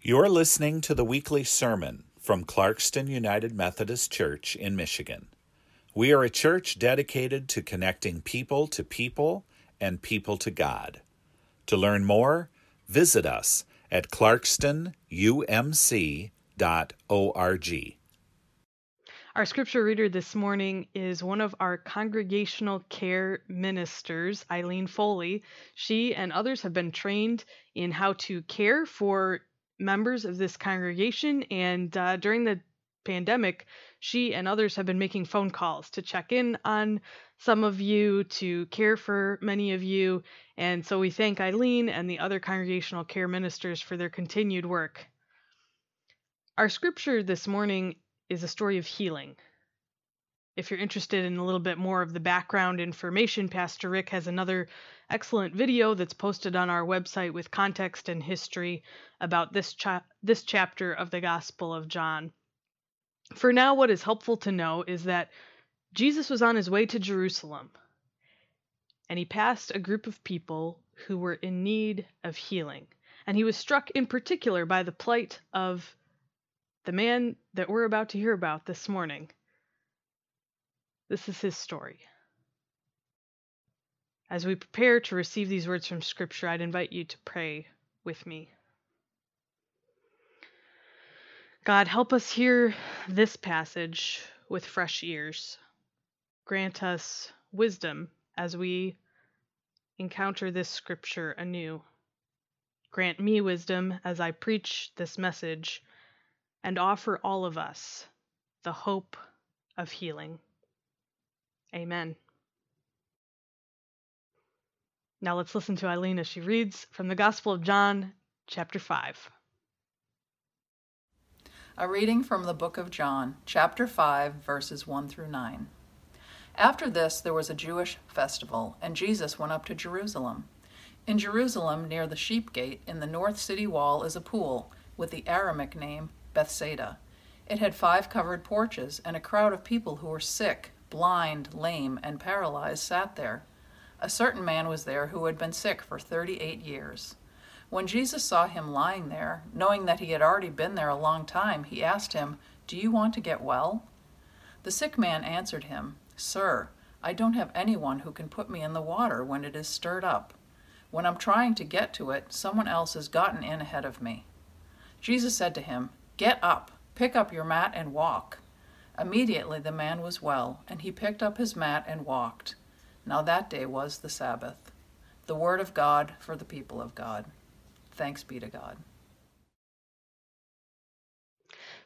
You're listening to the weekly sermon from Clarkston United Methodist Church in Michigan. We are a church dedicated to connecting people to people and people to God. To learn more, visit us at clarkstonumc.org. Our scripture reader this morning is one of our congregational care ministers, Eileen Foley. She and others have been trained in how to care for members of this congregation, and uh, during the pandemic, she and others have been making phone calls to check in on some of you, to care for many of you, and so we thank Eileen and the other congregational care ministers for their continued work. Our scripture this morning is a story of healing. If you're interested in a little bit more of the background information, Pastor Rick has another excellent video that's posted on our website with context and history about this cha- this chapter of the Gospel of John. For now, what is helpful to know is that Jesus was on his way to Jerusalem, and he passed a group of people who were in need of healing. And he was struck in particular by the plight of the man that we're about to hear about this morning. This is his story. As we prepare to receive these words from Scripture, I'd invite you to pray with me. God, help us hear this passage with fresh ears. Grant us wisdom as we encounter this Scripture anew. Grant me wisdom as I preach this message and offer all of us the hope of healing. Amen. Now let's listen to Eileen as she reads from the Gospel of John, chapter 5. A reading from the book of John, chapter 5, verses 1 through 9. After this, there was a Jewish festival, and Jesus went up to Jerusalem. In Jerusalem, near the sheep gate, in the north city wall, is a pool, with the Aramaic name Bethsaida. It had five covered porches, and a crowd of people who were sick, blind, lame, and paralyzed sat there. A certain man was there who had been sick for thirty eight years. When Jesus saw him lying there, knowing that he had already been there a long time, he asked him, Do you want to get well? The sick man answered him, Sir, I don't have anyone who can put me in the water when it is stirred up. When I'm trying to get to it, someone else has gotten in ahead of me. Jesus said to him, Get up, pick up your mat, and walk. Immediately the man was well, and he picked up his mat and walked. Now that day was the Sabbath. The word of God for the people of God. Thanks be to God.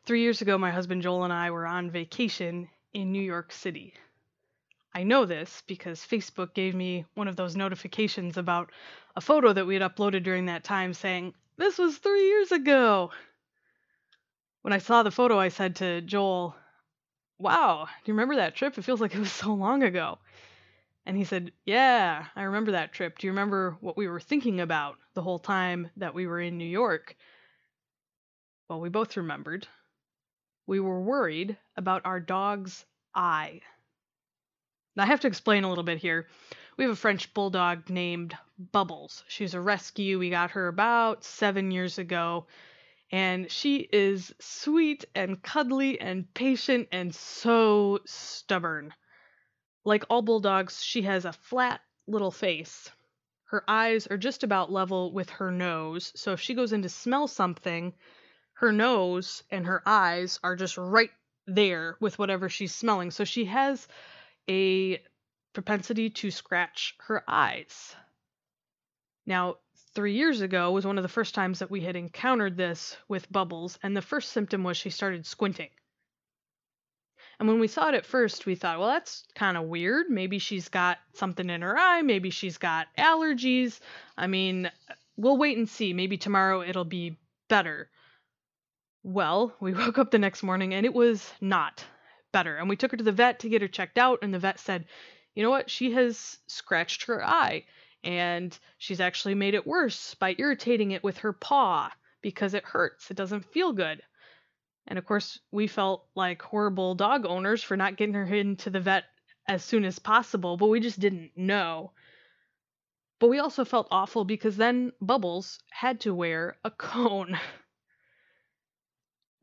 Three years ago, my husband Joel and I were on vacation in New York City. I know this because Facebook gave me one of those notifications about a photo that we had uploaded during that time saying, This was three years ago. When I saw the photo, I said to Joel, Wow, do you remember that trip? It feels like it was so long ago. And he said, Yeah, I remember that trip. Do you remember what we were thinking about the whole time that we were in New York? Well, we both remembered. We were worried about our dog's eye. Now, I have to explain a little bit here. We have a French bulldog named Bubbles. She's a rescue. We got her about seven years ago. And she is sweet and cuddly and patient and so stubborn. Like all bulldogs, she has a flat little face. Her eyes are just about level with her nose, so if she goes in to smell something, her nose and her eyes are just right there with whatever she's smelling. So she has a propensity to scratch her eyes. Now, three years ago was one of the first times that we had encountered this with Bubbles, and the first symptom was she started squinting. And when we saw it at first, we thought, well, that's kind of weird. Maybe she's got something in her eye. Maybe she's got allergies. I mean, we'll wait and see. Maybe tomorrow it'll be better. Well, we woke up the next morning and it was not better. And we took her to the vet to get her checked out, and the vet said, you know what? She has scratched her eye, and she's actually made it worse by irritating it with her paw because it hurts. It doesn't feel good. And of course, we felt like horrible dog owners for not getting her into the vet as soon as possible, but we just didn't know. But we also felt awful because then Bubbles had to wear a cone.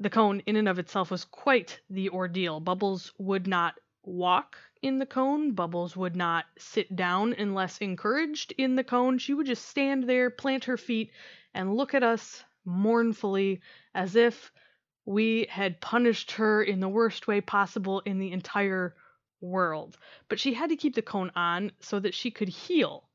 The cone, in and of itself, was quite the ordeal. Bubbles would not walk in the cone. Bubbles would not sit down unless encouraged in the cone. She would just stand there, plant her feet, and look at us mournfully as if we had punished her in the worst way possible in the entire world. But she had to keep the cone on so that she could heal.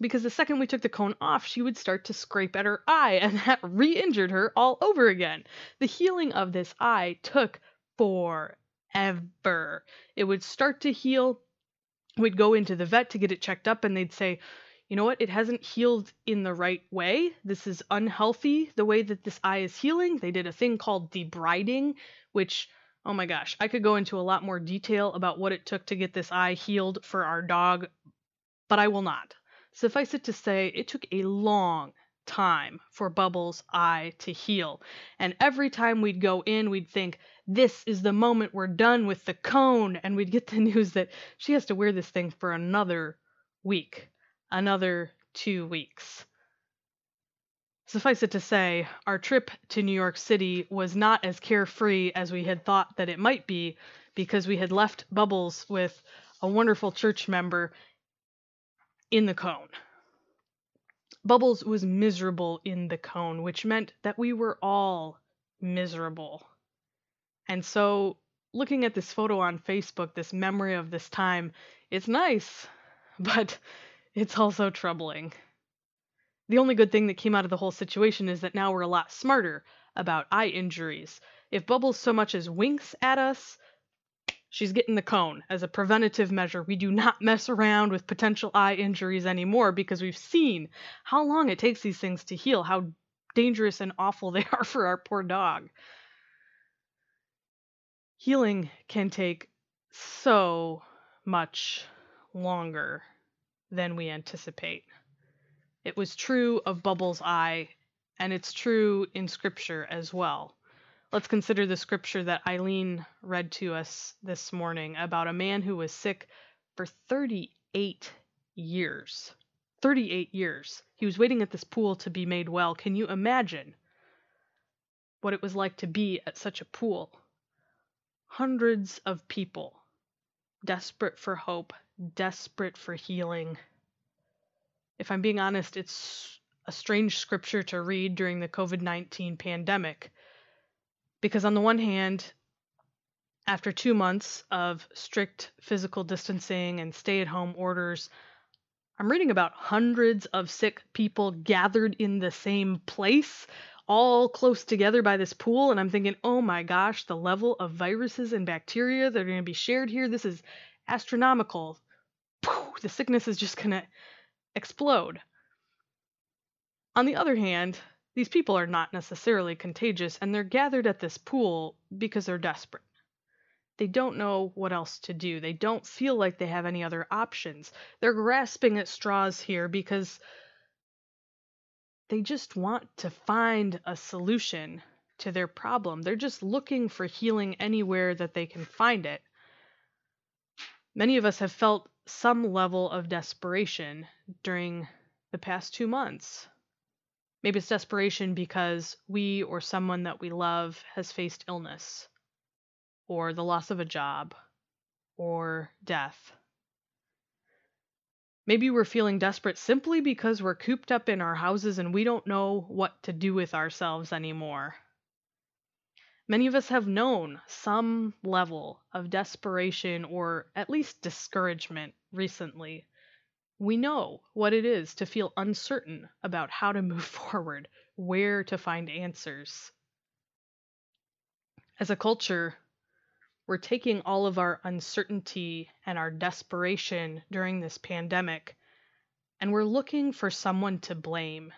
Because the second we took the cone off, she would start to scrape at her eye, and that re injured her all over again. The healing of this eye took forever. It would start to heal. We'd go into the vet to get it checked up, and they'd say, you know what? It hasn't healed in the right way. This is unhealthy the way that this eye is healing. They did a thing called debriding, which, oh my gosh, I could go into a lot more detail about what it took to get this eye healed for our dog, but I will not. Suffice it to say, it took a long time for Bubbles' eye to heal. And every time we'd go in, we'd think, this is the moment we're done with the cone. And we'd get the news that she has to wear this thing for another week another two weeks. Suffice it to say, our trip to New York City was not as carefree as we had thought that it might be because we had left Bubbles with a wonderful church member in the cone. Bubbles was miserable in the cone, which meant that we were all miserable. And so, looking at this photo on Facebook, this memory of this time, it's nice, but it's also troubling. The only good thing that came out of the whole situation is that now we're a lot smarter about eye injuries. If Bubbles so much as winks at us, she's getting the cone as a preventative measure. We do not mess around with potential eye injuries anymore because we've seen how long it takes these things to heal, how dangerous and awful they are for our poor dog. Healing can take so much longer than we anticipate. It was true of Bubbles' eye, and it's true in Scripture as well. Let's consider the scripture that Eileen read to us this morning about a man who was sick for 38 years. 38 years. He was waiting at this pool to be made well. Can you imagine what it was like to be at such a pool? Hundreds of people, desperate for hope, desperate for healing. If I'm being honest, it's a strange scripture to read during the COVID 19 pandemic. Because, on the one hand, after two months of strict physical distancing and stay at home orders, I'm reading about hundreds of sick people gathered in the same place, all close together by this pool. And I'm thinking, oh my gosh, the level of viruses and bacteria that are going to be shared here, this is astronomical the sickness is just going to explode. On the other hand, these people are not necessarily contagious and they're gathered at this pool because they're desperate. They don't know what else to do. They don't feel like they have any other options. They're grasping at straws here because they just want to find a solution to their problem. They're just looking for healing anywhere that they can find it. Many of us have felt some level of desperation during the past two months. Maybe it's desperation because we or someone that we love has faced illness, or the loss of a job, or death. Maybe we're feeling desperate simply because we're cooped up in our houses and we don't know what to do with ourselves anymore. Many of us have known some level of desperation or at least discouragement recently. We know what it is to feel uncertain about how to move forward, where to find answers. As a culture, we're taking all of our uncertainty and our desperation during this pandemic and we're looking for someone to blame.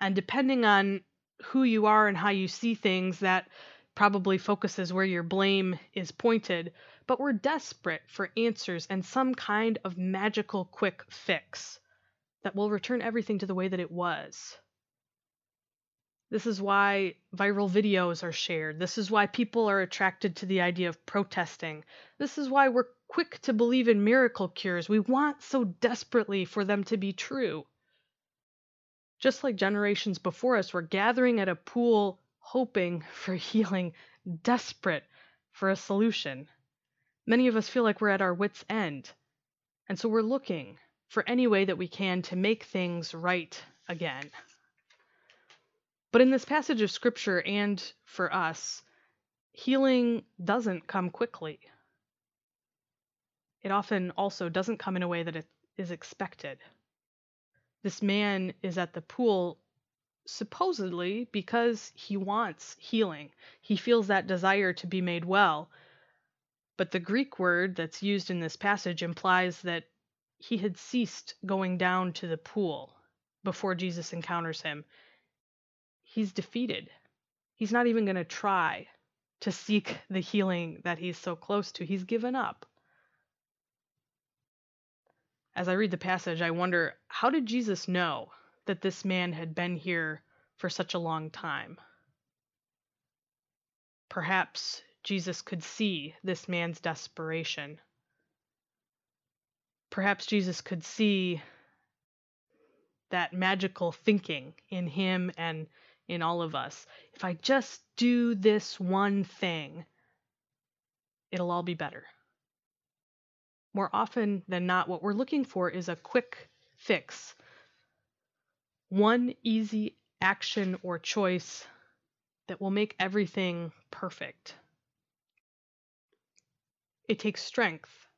And depending on who you are and how you see things, that probably focuses where your blame is pointed, but we're desperate for answers and some kind of magical quick fix that will return everything to the way that it was. This is why viral videos are shared. This is why people are attracted to the idea of protesting. This is why we're quick to believe in miracle cures. We want so desperately for them to be true. Just like generations before us were gathering at a pool hoping for healing, desperate for a solution. Many of us feel like we're at our wits' end, and so we're looking for any way that we can to make things right again. But in this passage of Scripture and for us, healing doesn't come quickly. It often also doesn't come in a way that it is expected. This man is at the pool supposedly because he wants healing. He feels that desire to be made well. But the Greek word that's used in this passage implies that he had ceased going down to the pool before Jesus encounters him. He's defeated. He's not even going to try to seek the healing that he's so close to. He's given up. As I read the passage, I wonder how did Jesus know that this man had been here for such a long time? Perhaps Jesus could see this man's desperation. Perhaps Jesus could see that magical thinking in him and in all of us. If I just do this one thing, it'll all be better more often than not, what we're looking for is a quick fix. One easy action or choice that will make everything perfect. It takes strength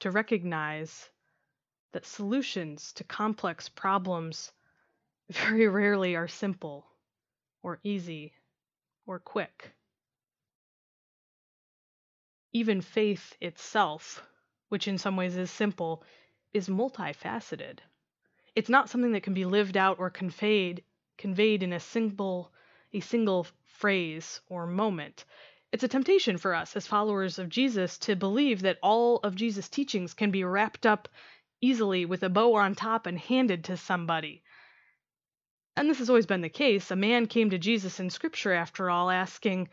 to recognize that solutions to complex problems very rarely are simple or easy or quick. Even faith itself which in some ways is simple, is multifaceted. It's not something that can be lived out or conveyed conveyed in a single a single phrase or moment. It's a temptation for us as followers of Jesus to believe that all of Jesus' teachings can be wrapped up easily with a bow on top and handed to somebody. And this has always been the case. A man came to Jesus in Scripture, after all, asking,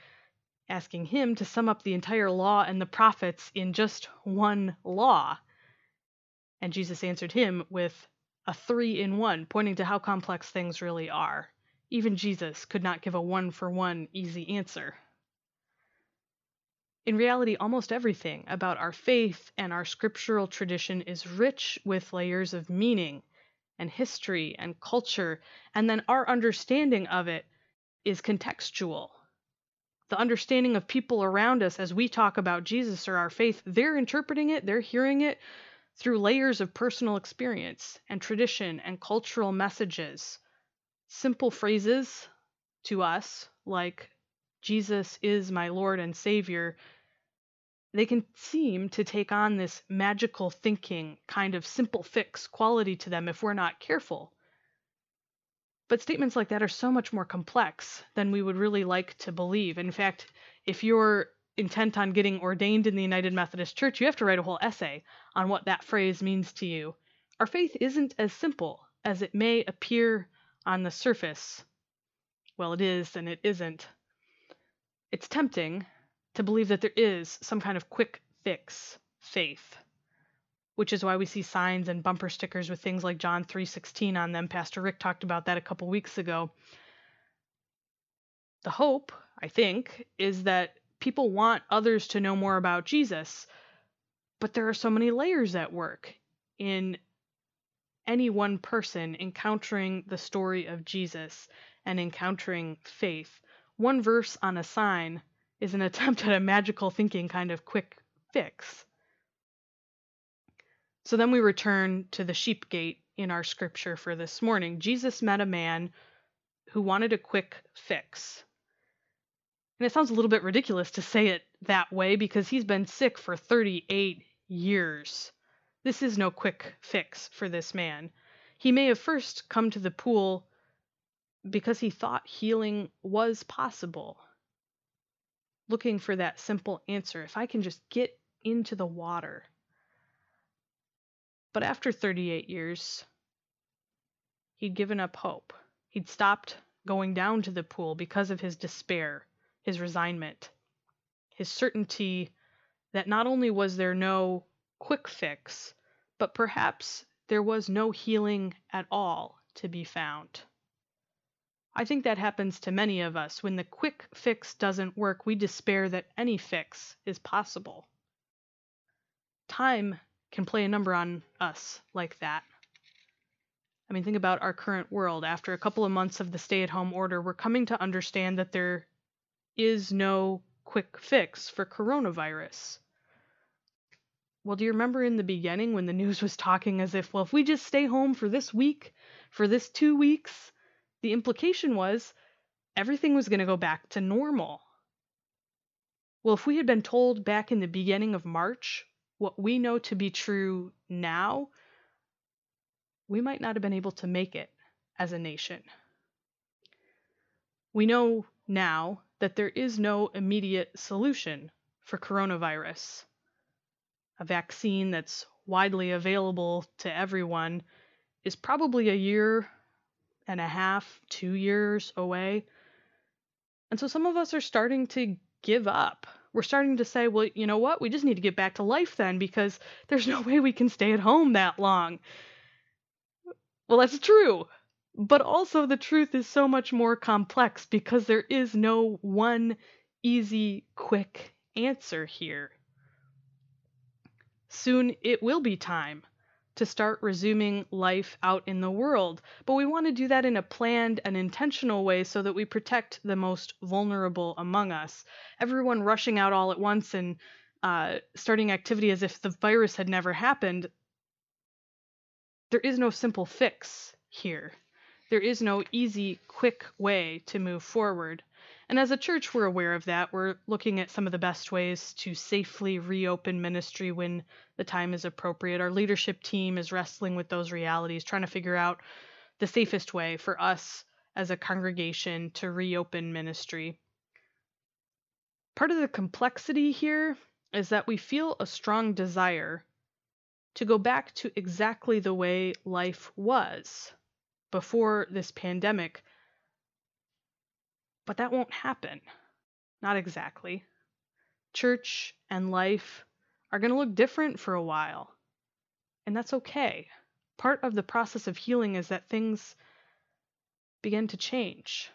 asking him to sum up the entire law and the prophets in just one law. And Jesus answered him with a three in one, pointing to how complex things really are. Even Jesus could not give a one for one easy answer. In reality, almost everything about our faith and our scriptural tradition is rich with layers of meaning and history and culture, and then our understanding of it is contextual the understanding of people around us as we talk about Jesus or our faith, they're interpreting it, they're hearing it through layers of personal experience and tradition and cultural messages. Simple phrases to us, like, Jesus is my Lord and Savior, they can seem to take on this magical thinking, kind of simple fix quality to them if we're not careful. But statements like that are so much more complex than we would really like to believe. In fact, if you're intent on getting ordained in the United Methodist Church, you have to write a whole essay on what that phrase means to you. Our faith isn't as simple as it may appear on the surface. Well, it is and it isn't. It's tempting to believe that there is some kind of quick fix faith which is why we see signs and bumper stickers with things like John 3:16 on them. Pastor Rick talked about that a couple weeks ago. The hope, I think, is that people want others to know more about Jesus, but there are so many layers at work in any one person encountering the story of Jesus and encountering faith. One verse on a sign is an attempt at a magical thinking kind of quick fix. So then we return to the sheep gate in our scripture for this morning. Jesus met a man who wanted a quick fix. And it sounds a little bit ridiculous to say it that way because he's been sick for 38 years. This is no quick fix for this man. He may have first come to the pool because he thought healing was possible, looking for that simple answer. If I can just get into the water. But after 38 years, he'd given up hope. He'd stopped going down to the pool because of his despair, his resignment, his certainty that not only was there no quick fix, but perhaps there was no healing at all to be found. I think that happens to many of us. When the quick fix doesn't work, we despair that any fix is possible. Time can play a number on us like that. I mean, think about our current world. After a couple of months of the stay at home order, we're coming to understand that there is no quick fix for coronavirus. Well, do you remember in the beginning when the news was talking as if, well, if we just stay home for this week, for this two weeks, the implication was everything was going to go back to normal. Well, if we had been told back in the beginning of March what we know to be true now, we might not have been able to make it as a nation. We know now that there is no immediate solution for coronavirus. A vaccine that's widely available to everyone is probably a year and a half, two years away. And so some of us are starting to give up. We're starting to say, well, you know what? We just need to get back to life then because there's no way we can stay at home that long. Well, that's true. But also, the truth is so much more complex because there is no one easy, quick answer here. Soon it will be time to start resuming life out in the world, but we want to do that in a planned and intentional way so that we protect the most vulnerable among us. Everyone rushing out all at once and uh, starting activity as if the virus had never happened, there is no simple fix here. There is no easy, quick way to move forward. And as a church, we're aware of that. We're looking at some of the best ways to safely reopen ministry when the time is appropriate. Our leadership team is wrestling with those realities, trying to figure out the safest way for us as a congregation to reopen ministry. Part of the complexity here is that we feel a strong desire to go back to exactly the way life was before this pandemic. But that won't happen. Not exactly. Church and life are going to look different for a while. And that's okay. Part of the process of healing is that things begin to change.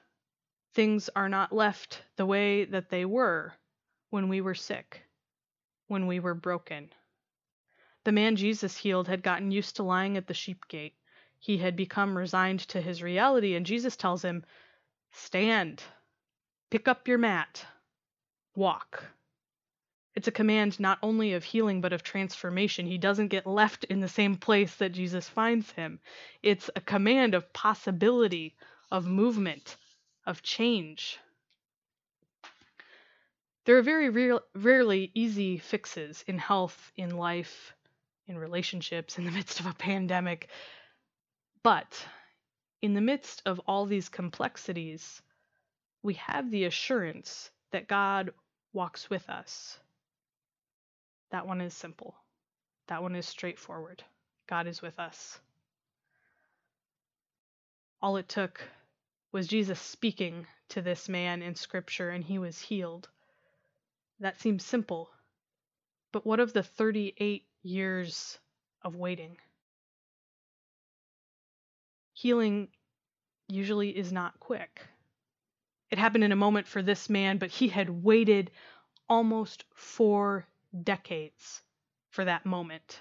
Things are not left the way that they were when we were sick, when we were broken. The man Jesus healed had gotten used to lying at the sheep gate. He had become resigned to his reality, and Jesus tells him, Stand, pick up your mat, walk. It's a command not only of healing, but of transformation. He doesn't get left in the same place that Jesus finds him. It's a command of possibility, of movement, of change. There are very rarely easy fixes in health, in life, in relationships in the midst of a pandemic. But in the midst of all these complexities, we have the assurance that God walks with us. That one is simple. That one is straightforward. God is with us. All it took was Jesus speaking to this man in Scripture and he was healed. That seems simple. But what of the 38 years of waiting. Healing usually is not quick. It happened in a moment for this man, but he had waited almost four decades for that moment.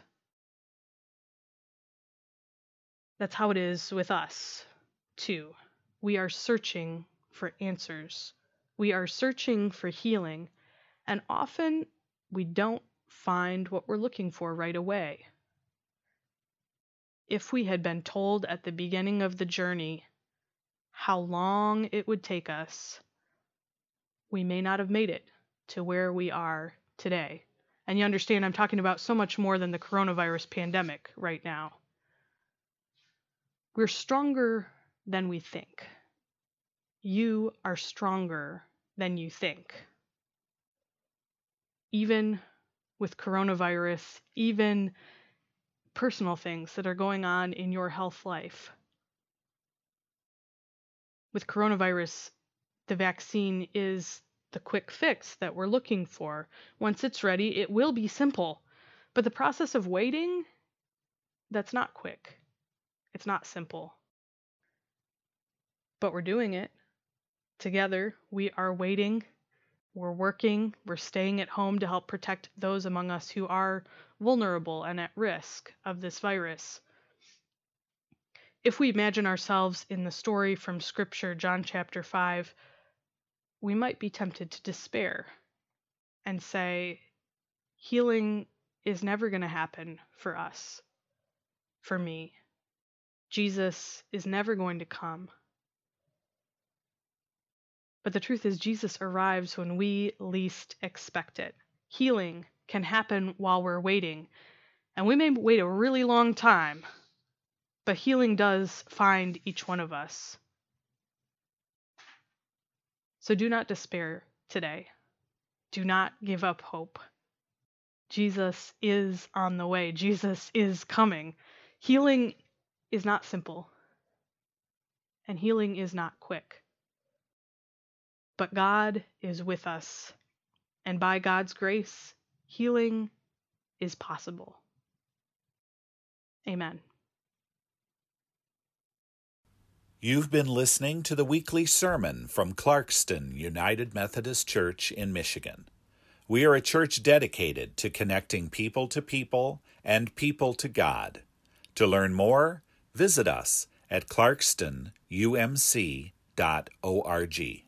That's how it is with us, too. We are searching for answers. We are searching for healing, and often we don't find what we're looking for right away. If we had been told at the beginning of the journey how long it would take us, we may not have made it to where we are today. And you understand, I'm talking about so much more than the coronavirus pandemic right now. We're stronger than we think. You are stronger than you think. Even with coronavirus, even personal things that are going on in your health life. With coronavirus, the vaccine is the quick fix that we're looking for. Once it's ready, it will be simple. But the process of waiting, that's not quick. It's not simple. But we're doing it. Together, we are waiting, we're working, we're staying at home to help protect those among us who are vulnerable and at risk of this virus. If we imagine ourselves in the story from Scripture, John chapter 5, we might be tempted to despair and say, healing is never going to happen for us, for me. Jesus is never going to come. But the truth is, Jesus arrives when we least expect it. Healing can happen while we're waiting, and we may wait a really long time, but healing does find each one of us. So do not despair today. Do not give up hope. Jesus is on the way. Jesus is coming. Healing is not simple, and healing is not quick. But God is with us, and by God's grace, healing is possible. Amen. You've been listening to the weekly sermon from Clarkston United Methodist Church in Michigan. We are a church dedicated to connecting people to people and people to God. To learn more, visit us at clarkstonumc.org.